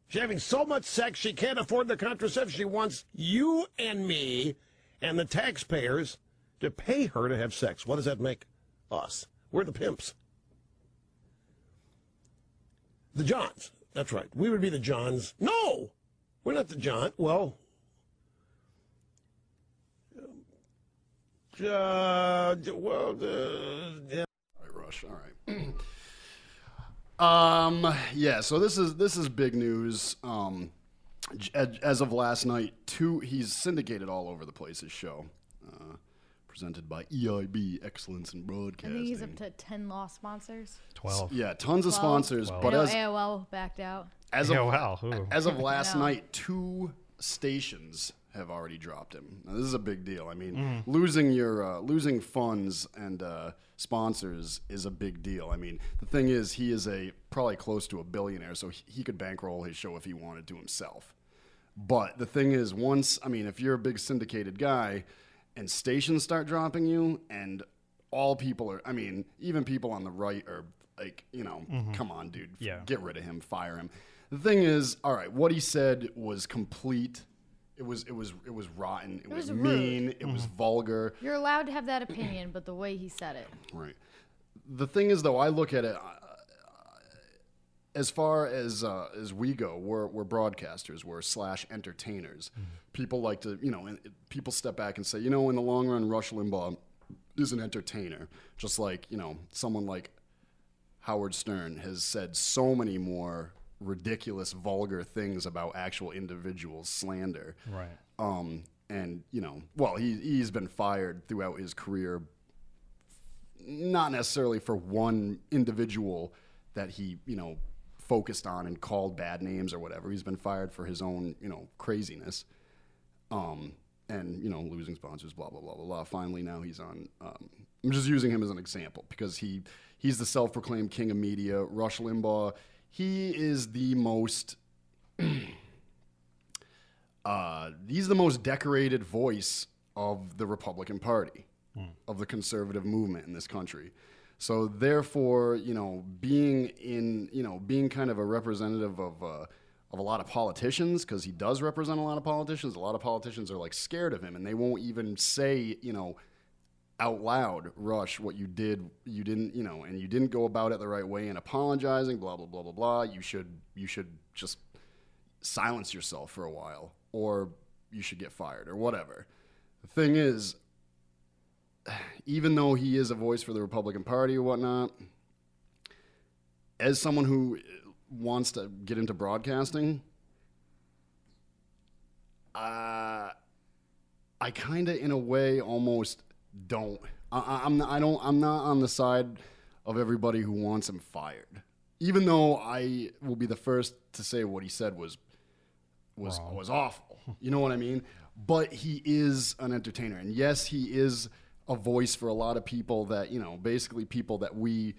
She's having so much sex she can't afford the contraception. She wants you and me and the taxpayers to pay her to have sex. What does that make us? We're the pimps. The Johns. That's right. We would be the Johns. No, we're not the John. Well, uh, well, uh, yeah. All right, All right. um. Yeah. So this is this is big news. Um, as, as of last night, two he's syndicated all over the place. His show, uh, presented by EIB Excellence in I Broadcasting. think he's up to ten law sponsors. Twelve. yeah, tons of sponsors. Twelve. But I know as AOL backed out. as Yeah, of wow. Ooh. as of last night, two stations have already dropped him. Now, this is a big deal. I mean, Mhm. losing your uh, losing funds and uh, sponsors is a big deal. I mean, the thing is, he is a probably close to a billionaire, so he, he could bankroll his show if he wanted to himself. But the thing is, once I mean, if you're a big syndicated guy, and stations start dropping you, and all people are, I mean, even people on the right are like, you know, Mhm. come on, dude, Yeah. get rid of him, fire him. The thing is, all right, what he said was complete. It was it was it was rotten. It, It was, was rude. mean. It was vulgar. You're allowed to have that opinion, but the way he said it. Right. The thing is, though, I look at it uh, as far as uh, as we go. We're we're broadcasters. We're slash entertainers. People like to, you know, and people step back and say, you know, in the long run, Rush Limbaugh is an entertainer. Just like you know, someone like Howard Stern has said so many more ridiculous, vulgar things about actual individuals, slander. Right. Um, and you know, well, he he's been fired throughout his career, not necessarily for one individual that he you know focused on and called bad names or whatever. He's been fired for his own you know craziness. Um, and you know, losing sponsors, blah blah blah blah blah. Finally, now he's on. Um, I'm just using him as an example because he he's the self-proclaimed king of media. Rush Limbaugh, he is the most. uh, he's the most decorated voice of the Republican Party, of the conservative movement in this country. So therefore, you know, being in, you know, being kind of a representative of uh, of a lot of politicians, because he does represent a lot of politicians. A lot of politicians are like scared of him, and they won't even say, you know, out loud, Rush, what you did, you didn't, you know, and you didn't go about it the right way and apologizing, blah blah blah blah blah. You should you should just silence yourself for a while, or you should get fired, or whatever. The thing is, even though he is a voice for the Republican Party or whatnot, as someone who wants to get into broadcasting, uh, I kind of, in a way, almost don't. I, I'm not, I don't. I'm not on the side of everybody who wants him fired. Even though I will be the first to say what he said was was Wrong. was awful. You know what I mean? But he is an entertainer, and yes, he is a voice for a lot of people that you know, basically people that we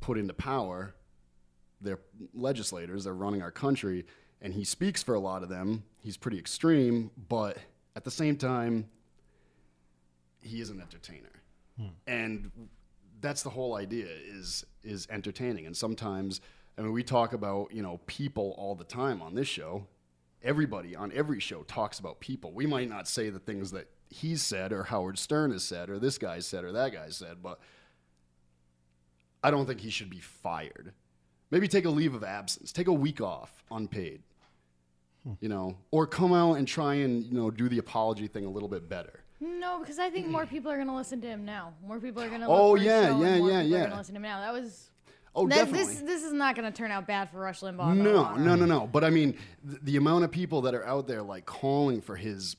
put into power. They're legislators. They're running our country, and he speaks for a lot of them. He's pretty extreme, but at the same time, he is an entertainer, hmm. and that's the whole idea is is entertaining. And sometimes, I mean, we talk about you know people all the time on this show. Everybody on every show talks about people. We might not say the things that he's said or Howard Stern has said or this guy said or that guy said, but I don't think he should be fired. Maybe take a leave of absence, take a week off, unpaid. Hmm. You know, or come out and try and you know do the apology thing a little bit better. No, because I think more people are gonna listen to him now. More people are gonna. Oh, look for his yeah, show, yeah, more yeah, people Are yeah. gonna listen to him now. That was. Oh, that, definitely. This this is not gonna turn out bad for Rush Limbaugh. No, no, no, no. But I mean, th- the amount of people that are out there like calling for his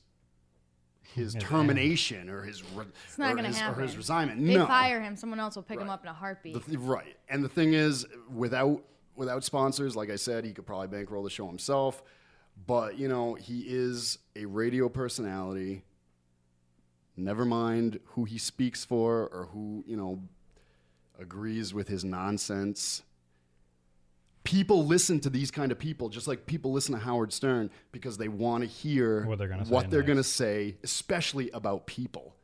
his His termination or his re- It's not or gonna his, happen. or his resignment. They no, fire him. Someone else will pick him up in a heartbeat. The th- right. And the thing is, without without sponsors, like I said, he could probably bankroll the show himself. But you know, he is a radio personality. Never mind who he speaks for or who you know agrees with his nonsense. People listen to these kind of people just like people listen to Howard Stern because they want to hear What they're gonna say what they're next. going to say, especially about people.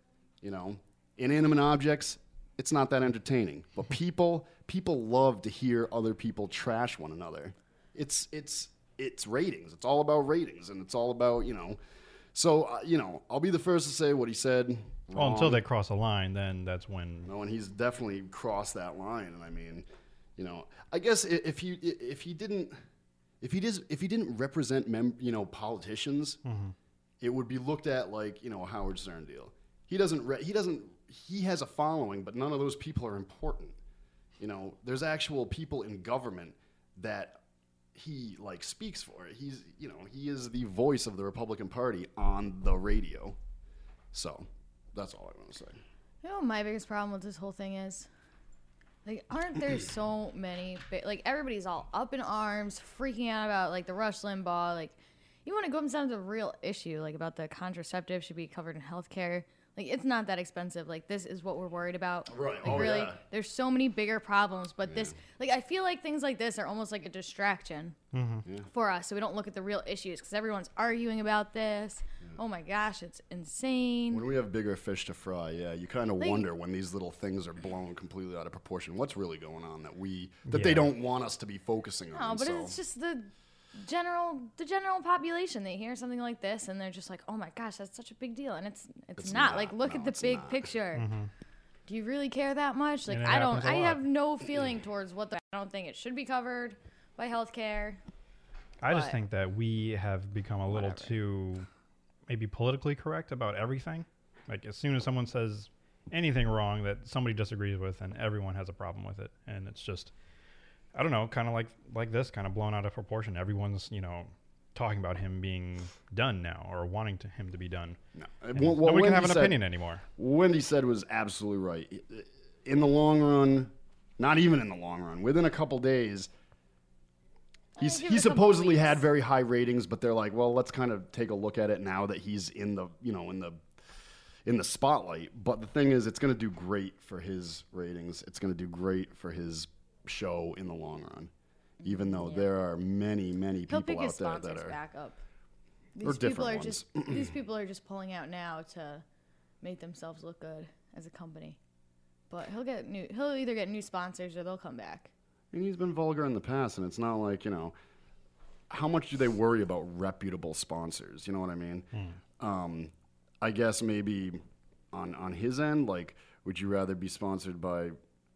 You know, inanimate objects, it's not that entertaining. But people, people love to hear other people trash one another. It's it's it's ratings. It's all about ratings, and it's all about you know. So uh, you know, I'll be the first to say what he said. Well, until they cross a line, then that's when. No, and he's definitely crossed that line. And I mean, you know, I guess if he if he didn't if he does if he didn't represent mem- you know politicians, it would be looked at like you know a Howard Stern deal. He doesn't re- he doesn't he has a following, but none of those people are important. You know, there's actual people in government that he like speaks for. It. He's you know he is the voice of the Republican Party on the radio. So that's all I want to say. You know my biggest problem with this whole thing is? Like, aren't there so many, bi- like, everybody's all up in arms, freaking out about, like, the Rush Limbaugh. Like, even when it comes down to the real issue, like about the contraceptive should be covered in healthcare. Like it's not that expensive. Like this is what we're worried about. Right. Like Oh, really, yeah. there's so many bigger problems, but this, like, I feel like things like this are almost like a distraction mm-hmm. for us, so we don't look at the real issues because everyone's arguing about this. Oh my gosh, it's insane. When we have bigger fish to fry, yeah, you kind of Like- wonder when these little things are blown completely out of proportion. What's really going on that we that they don't want us to be focusing No, on? but so. it's just the general the general population. They hear something like this and they're just like, "Oh my gosh, that's such a big deal," and it's it's, It's not. not. Like, look No, at the big not. picture. Mm-hmm. Do you really care that much? Like, I don't. i lot. have no feeling towards what the. I don't think it should be covered by healthcare. I just think that we have become a little Whatever. too maybe politically correct about everything. Like as soon as someone says anything wrong that somebody disagrees with, and everyone has a problem with it, and it's just I don't know, kind of like like this, kind of blown out of proportion. Everyone's you know talking about him being done now or wanting to him to be done. no. And Well, what nobody can have an said- opinion anymore. Wendy said was absolutely right. In the long run, not even in the long run, within a couple days, he's he it a supposedly had very high ratings, but they're like, well, let's kind of take a look at it now that he's in the you know in the in the spotlight. But the thing is, it's going to do great for his ratings. It's going to do great for his show in the long run. Even though there are many, many He'll people pick out his there sponsors that are back up. Or These people different are just these people are just pulling out now to make themselves look good as a company. But he'll get new. He'll either get new sponsors or they'll come back. And he's been vulgar in the past, and it's not like, you know, how much do they worry about reputable sponsors? You know what I mean? Um, I guess maybe on, on his end, like, would you rather be sponsored by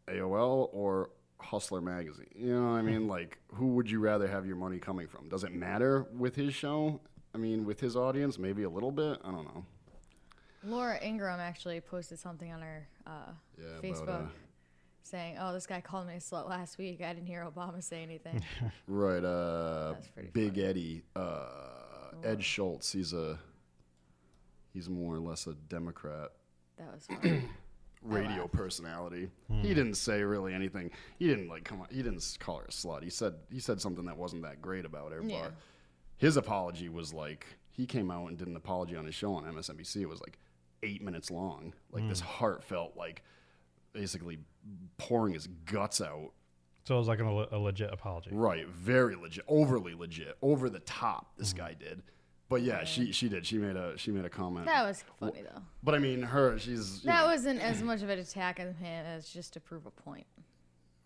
AOL or Hustler Magazine? You know what I mean? Like, who would you rather have your money coming from? Does it matter with his show? I mean, with his audience, maybe a little bit. I don't know. Laura Ingraham actually posted something on her uh, Yeah, about, Facebook uh, saying, "Oh, this guy called me a slut last week. I didn't hear Obama say anything." Right. Uh, That's pretty Big funny. Eddie, uh, Ed Schultz. He's a he's more or less a Democrat that was funny. radio laughed. personality. He hmm. didn't say really anything. He didn't like come on. He didn't call her a slut. He said he said something that wasn't that great about her. Yeah. But his apology was like he came out and did an apology on his show on MSNBC. It was like eight minutes long. Like this hmm. heartfelt, like basically pouring his guts out So it was like a, le- a legit apology. Right, very legit, overly legit, over the top. This hmm. guy did, but yeah, she she did. She made a she made a comment. that was funny though. but I mean, her she's That know, wasn't as much of an attack on him as just to prove a point.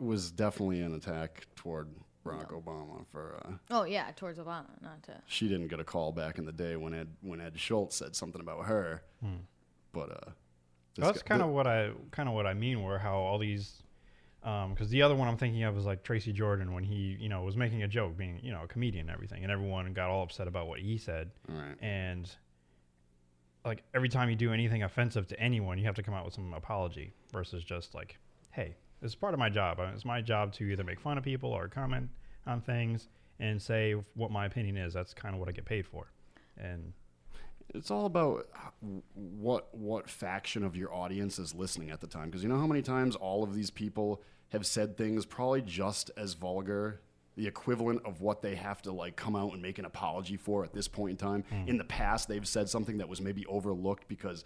It was definitely an attack toward Barack Obama for. Uh, Oh yeah, towards Obama, not to. she didn't get a call back in the day when Ed when Ed Schultz said something about her, but uh, That's kind of what I kind of what I mean, where how all these, because the other one I'm thinking of is like Tracy Jordan when he you know was making a joke, being you know a comedian and everything, and everyone got all upset about what he said, Right. and like every time you do anything offensive to anyone, you have to come out with some apology versus just like, hey, this is part of my job. Uh, It's my job to either make fun of people or comment on things and say what my opinion is. That's kind of what I get paid for, and It's all about what what faction of your audience is listening at the time. Because you know how many times all of these people have said things probably just as vulgar, the equivalent of what they have to like come out and make an apology for at this point in time. Hmm. In the past, they've said something that was maybe overlooked because,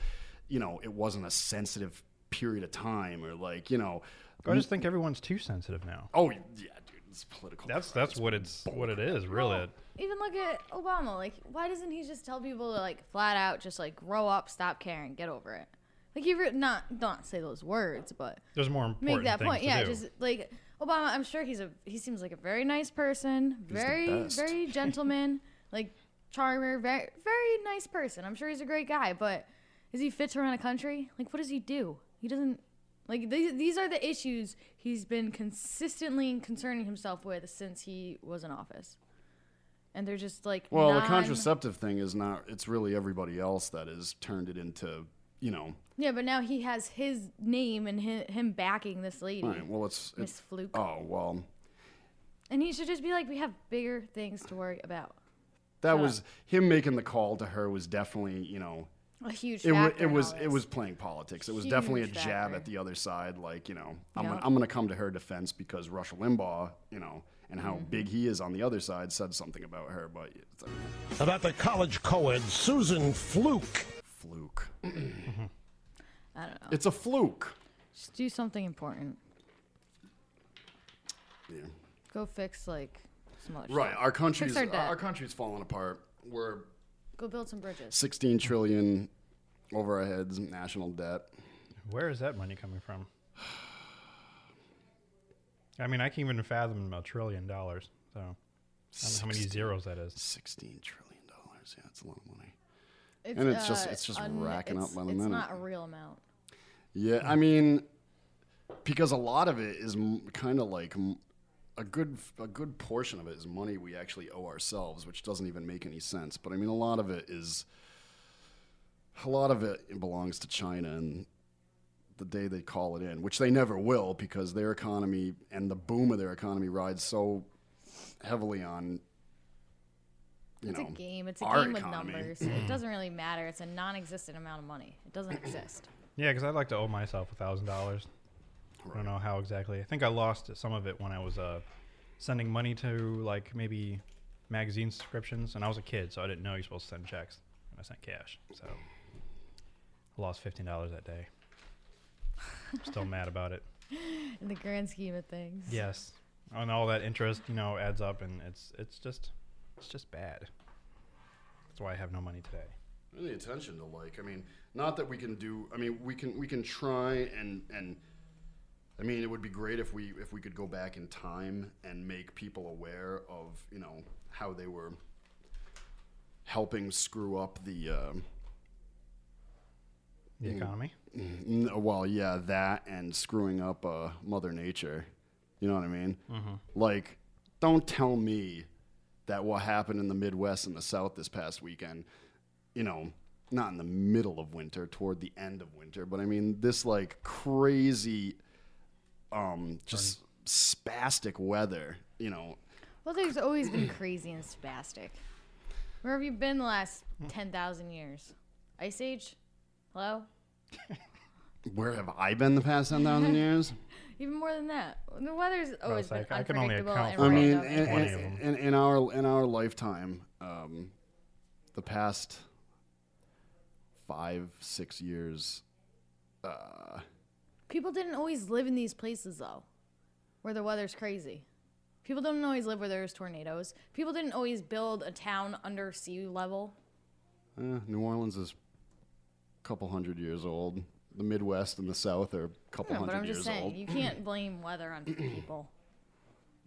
you know, it wasn't a sensitive period of time or like you know. I just think everyone's too sensitive now. Oh yeah, dude, it's political. That's that's what it's what it is, really. Well, even look at Obama. Like, why doesn't he just tell people to like flat out just like grow up, stop caring, get over it? Like, he re- not not say those words, but There's more important make that point. to Yeah, do. just like Obama. I'm sure he's a he seems like a very nice person, the very very gentleman, like charmer, very very nice person. I'm sure he's a great guy, but is he fit to run a country? Like, what does he do? He doesn't. Like these, these are the issues he's been consistently concerning himself with since he was in office, and they're just like Well, the contraceptive thing is not. It's really everybody else that has turned it into. You know, Yeah, but now he has his name and hi him backing this lady, right? Well, it's, Miss it's Fluke, oh well. and he should just be like, we have bigger things to worry about. That Shut was him making the call to her was definitely you know A huge it was factor it was it was playing politics. It was definitely a Huge jab at the other side. Like you know I'm Yeah. gonna, I'm gonna come to her defense because Rush Limbaugh you know and how Mm-hmm. big he is on the other side said something about her. But it's a About the college co-ed Susan Fluke. fluke. I don't know. It's a fluke. Just do something important. Yeah. Go fix like some other Right. shit. Our country's our our, debt. our country's falling apart. We're Go build some bridges. 16 trillion over our heads national debt. Where is that money coming from? I mean, I can't even fathom a trillion dollars. So, I don't know how many zeros that is. 16 trillion dollars. Yeah, it's a lot of money. It's, And it's just- uh, it's just un- racking up by the It's minute. not a real amount. Yeah, I mean, because a lot of it is kind of like m- a good a good portion of it is money we actually owe ourselves, which doesn't even make any sense. But I mean, a lot of it is a lot of it belongs to China, and the day they call it in, which they never will, because their economy and the boom of their economy rides so heavily on. You It's know, a game. It's a our game with numbers. it doesn't really matter. It's a non-existent amount of money. It doesn't exist. Yeah, because I'd like to owe myself a thousand dollars. I don't know how exactly. I think I lost some of it when I was uh, sending money to like maybe magazine subscriptions, and I was a kid, so I didn't know you're supposed to send checks, and I sent cash. So I lost fifteen dollars that day. Still mad about it. In the grand scheme of things. Yes, and all that interest, you know, adds up, and it's it's just it's just bad. That's why I have no money today. Any attention to like, I mean, not that we can do. I mean, we can we can try and and. I mean, it would be great if we if we could go back in time and make people aware of you know how they were helping screw up the. Um, The Mm. economy. N- well, yeah, that and screwing up uh, Mother Nature. You know what I mean? Like, don't tell me that what happened in the Midwest and the South this past weekend, you know, not in the middle of winter, toward the end of winter, but I mean, this like crazy, um, just spastic weather, you know. Well, there's always been crazy and spastic. Where have you been the last ten thousand years? Ice Age? Hello? Where have I been the past 10,000 years? Even more than that. The weather's always it's been like, I can only unpredictable account for I mean, in, in, of crazy. them. in, in our in our lifetime, um, the past five six years, uh, People didn't always live in these places though, where the weather's crazy. People didn't always live where there's tornadoes. People didn't always build a town under sea level. eh, New Orleans is a couple hundred years old. The Midwest and the South are a couple No, but hundred I'm years just saying, old. you can't blame weather on people.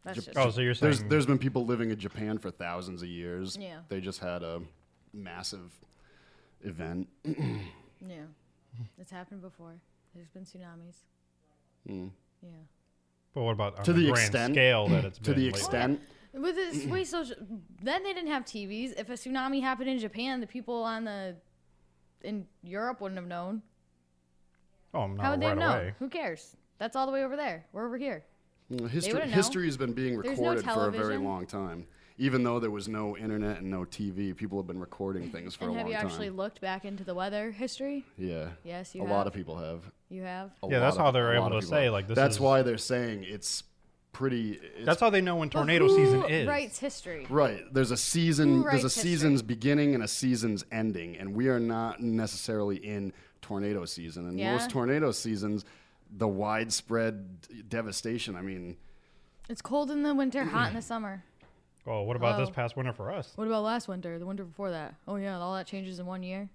That's just Oh, so you're saying There's there's been people living in Japan for thousands of years. Yeah. They just had a massive event. yeah, it's happened before. There's been tsunamis. Mm. Yeah. But what about on To the, the grand extent- scale that it's to been the lately? extent With this way social, then they didn't have TVs. If a tsunami happened in Japan, the people on the in Europe wouldn't have known. Oh, I'm not How would they right know? away. Who cares? That's all the way over there. We're over here. Well, History, history has been being There's no recorded for a very long time. Even though there was no internet and no TV, people have been recording things for and a have long you time. actually looked back into the weather history? yeah. Yes, you a you lot of people have. You have. A Yeah, that's lot how they're able to say, like, this That's is- why they're saying it's pretty. It's, That's how they know when tornado who season is. Writes history. Right. There's a season. Who There's a writes history? season's beginning and a season's ending, and we are not necessarily in tornado season. And Yeah. most tornado seasons, the widespread devastation. I mean, It's cold in the winter, hot in the summer. Well, oh, what about this past winter for us? What about last winter? The winter before that? Oh yeah, all that changes in one year.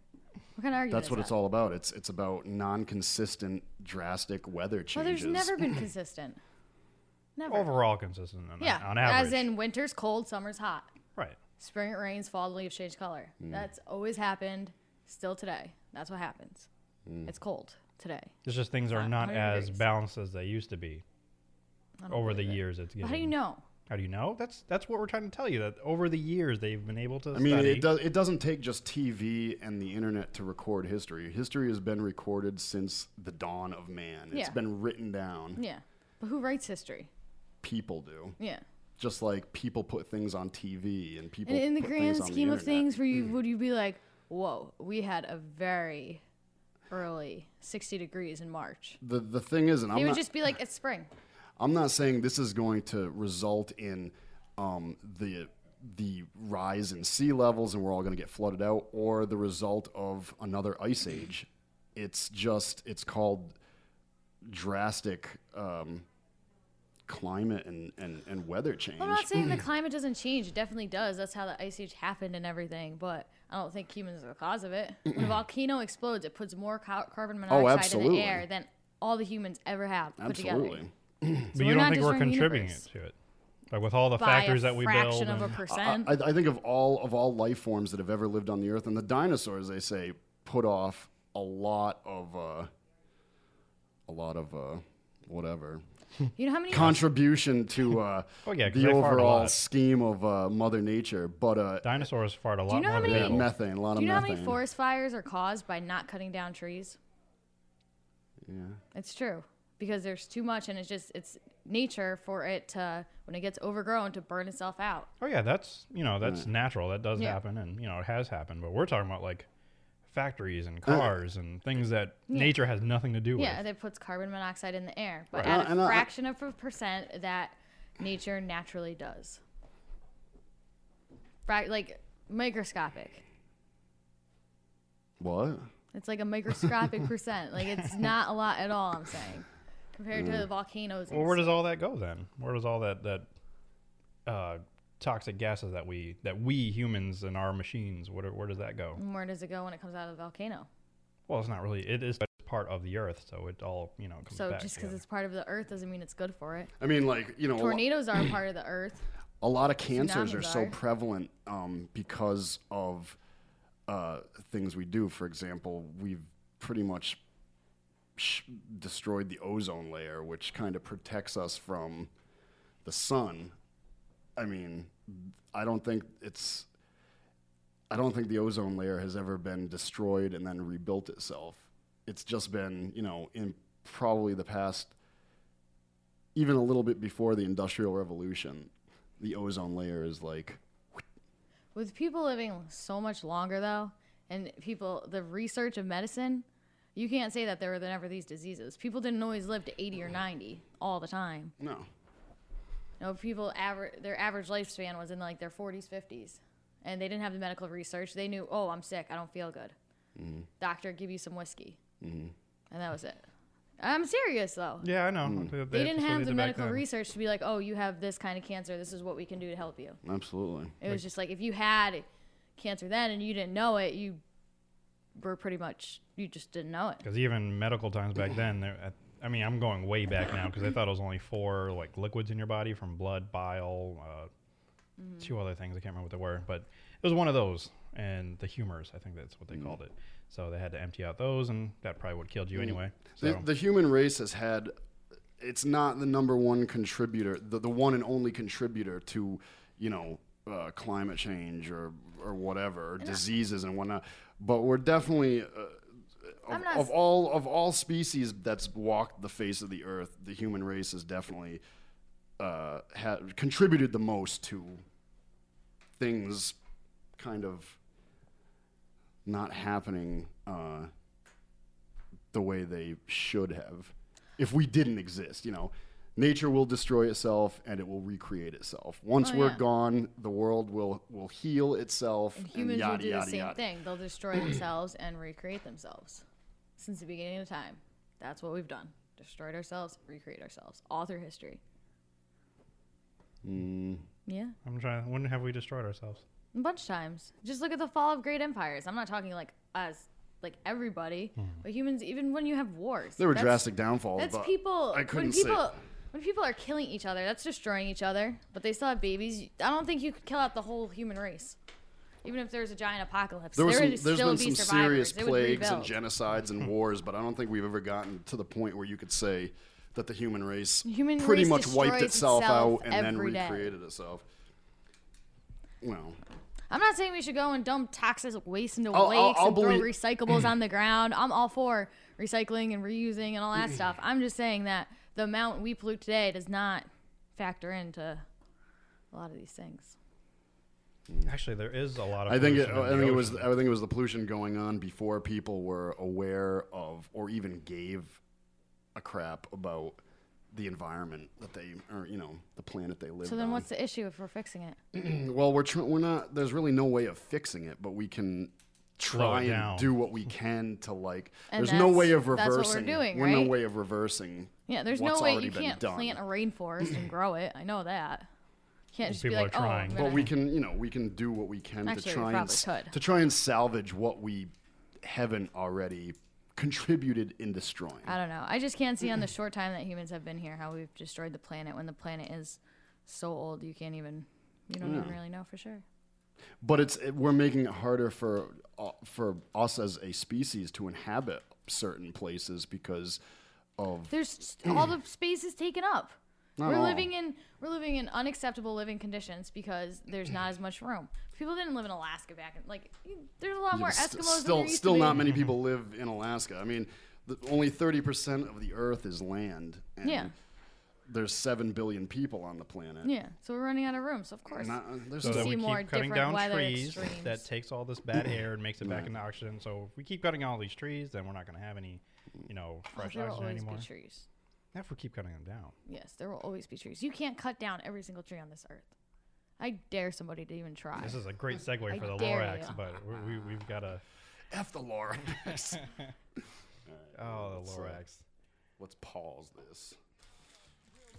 What kind of argument? that's is what that? it's all about. It's it's about non-consistent, drastic weather changes. Well, changes. there's never been consistent. Never. Overall consistent on, yeah. on average. As in winter's cold, summer's hot. right. Spring it rains, fall the leaves change color. Mm. That's always happened. Still today. That's what happens. Mm. It's cold today. It's just things are Hot, not as degrees. balanced as they used to be over the believe it. years. It's getting. How do you know? How do you know? That's that's what we're trying to tell you. That over the years they've been able to. I mean, study. it does. It doesn't take just TV and the internet to record history. History has been recorded since the dawn of man. Yeah. It's been written down. Yeah. But who writes history? People do. Yeah. Just like people put things on TV and people. And in the put grand on the scheme of things, where you would you be like, whoa, we had a very early 60 degrees in March. the the thing is, and They I'm would not. just be like, it's spring. I'm not saying this is going to result in um, the the rise in sea levels and we're all going to get flooded out, or the result of another ice age. It's just it's called drastic um, climate and, and, and weather change. I'm not saying the climate doesn't change. It definitely does. That's how the ice age happened and everything. But I don't think humans are the cause of it. When a volcano explodes, it puts more ca- carbon monoxide in Oh, absolutely. the air than all the humans ever have put Absolutely. together. But you don't think we're contributing universe. it to it? Like with all the By factors that we build. fraction of a percent. I, I think of all of all life forms that have ever lived on the earth, and the dinosaurs, they say, put off a lot of uh, a lot of uh, whatever you know how many contribution to uh, Oh, yeah, 'cause the they fart a overall scheme of uh, Mother Nature. But uh, Dinosaurs fart a lot Do you know more how many- yeah, methane, a lot Do of you know how many forest fires are caused by not cutting down trees? yeah. It's true because there's too much, and it's just it's nature for it to when it gets overgrown to burn itself out. Oh yeah, that's you know that's natural. That does Yeah. happen, and you know it has happened. But we're talking about like factories and Uh, cars and things that Yeah. nature has nothing to do Yeah, with. Yeah, that puts carbon monoxide in the air, but Right. at Uh, a and I- fraction of a percent that nature naturally does. Fra- like microscopic. What? It's like a microscopic percent. Like it's not a lot at all. I'm saying compared to the volcanoes. Well, where does all that go then? Where does all that that uh, toxic gases that we that we humans and our machines where where does that go? And Where does it go when it comes out of the volcano? Well, it's not really. It is part of the Earth, so it all you know comes So back. just because it's part of the earth doesn't mean it's good for it. I mean, like you know, a lo- Tornadoes are a part of the earth. a lot of cancers are Tsunamis so are. prevalent um, because of uh, things we do. For example, we've pretty much sh- destroyed the ozone layer, which kind of protects us from the sun. I mean, I don't think it's. I don't think the ozone layer has ever been destroyed and then rebuilt itself. It's just been, you know, in probably the past, even a little bit before the Industrial Revolution, the ozone layer is like With people living so much longer though, and people the research of medicine, you can't say that there were never these diseases. People didn't always live to 80 or 90 all the time. no. You know, people average their average lifespan was in like their 40s, 50s, and they didn't have the medical research. They knew, oh, I'm sick, I don't feel good. Doctor, give you some whiskey, and that was it. I'm serious though. yeah, I know. Mm. They, They didn't have the medical research to be like, oh, you have this kind of cancer. This is what we can do to help you. Absolutely. It was just like if you had cancer then and you didn't know it, you were pretty much you just didn't know it. Because even medical times back then, there- I mean, I'm going way back now because I thought it was only four like liquids in your body from blood, bile, uh, Mm-hmm. two other things. I can't remember what they were, but it was one of those. And the humors, I think that's what they Mm. called it. So they had to empty out those, and that probably would have killed you anyway. So The, the human race has had. It's not the number one contributor, the, the one and only contributor to, you know, uh, climate change or or whatever, or diseases and whatnot. But we're definitely. Uh, of, of all of all species that's walked the face of the earth, the human race has definitely uh, ha- contributed the most to things kind of not happening uh, the way they should have if we didn't exist. You know, nature will destroy itself and it will recreate itself. Once Oh, we're yeah. gone, the world will will heal itself And and, humans yada will do yada the same yada. thing. They'll destroy themselves and recreate themselves. Since the beginning of time. That's what we've done. Destroyed ourselves, recreate ourselves. All through history. Mm, Yeah. I'm trying. When have we destroyed ourselves? A bunch of times. Just look at the fall of great empires. I'm not talking like us, like everybody, but humans. Even when you have wars, there were drastic downfalls. That's but people. I couldn't when say. people when people are killing each other, that's destroying each other. But they still have babies. I don't think you could kill out the whole human race, even if there's a giant apocalypse. There was there some, would there's still been be some survivors. serious plagues and genocides and wars, but I don't think we've ever gotten to the point where you could say that the human race Human pretty race much wiped itself, out and then every day. recreated itself. Well, I'm not saying we should go and dump toxic waste into I'll- I'll- lakes I'll and throw believe- recyclables on the ground. I'm all for recycling and reusing and all that stuff. I'm just saying that the amount we pollute today does not factor into a lot of these things. Mm. Actually, there is a lot of. I think it, I think it was. I think it was the pollution going on before people were aware of or even gave a crap about the environment that they or you know the planet they live So then, on. what's the issue if we're fixing it? well, we're tr- we're not. There's really no way of fixing it, but we can try and do what we can to like. And there's no way of reversing. that's what we're doing, We're no way of reversing. Yeah, there's what's no way you can't done. plant a rainforest and grow it. I know that. You can't just People be are like, trying. oh, But gonna- we can, you know, we can do what we can Actually, to try and could. to try and salvage what we haven't already contributed in destroying. I don't know. I just can't see on the short time that humans have been here how we've destroyed the planet when the planet is so old you can't even you don't even really know for sure. But it's it, we're making it harder for uh, for us as a species to inhabit certain places because of There's just- all the space is taken up. Not we're all. living in we're living in unacceptable living conditions because there's not as much room. People didn't live in Alaska back in like there's a lot Yeah, more but st- Eskimos than still there used still to be. not many people live in Alaska. I mean, the, only 30% of the earth is land and Yeah. there's 7 billion people on the planet. Yeah, so we're running out of room. So of course, Not- uh, there's So You that see we more keep cutting different down trees extremes. that takes all this bad air and makes it back Right. into oxygen. So if we keep cutting all these trees, then we're not going to have any, you know, Oh, fresh there will oxygen anymore. be trees. If we keep cutting them down. Yes, there will always be trees. You can't cut down every single tree on this earth. I dare somebody to even try. This is a great segue I for the dare Lorax, you. but we, we, we've got to. F the Lorax. Oh, the let's, uh, Lorax. Let's pause this.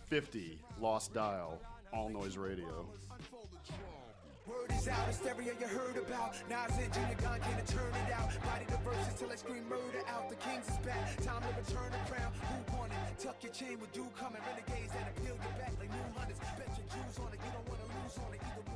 50 Lost Dial All Noise Radio. Word is out, hysteria you heard about. Nas and Junior Gong can turn it out. Body the verses till I scream murder out. The Kings is back. Time to return the crown. Who won it? Tuck your chain with you coming. Renegades that appeal your back like new hunters. Bet your Jews on it. You don't wanna lose on it. Either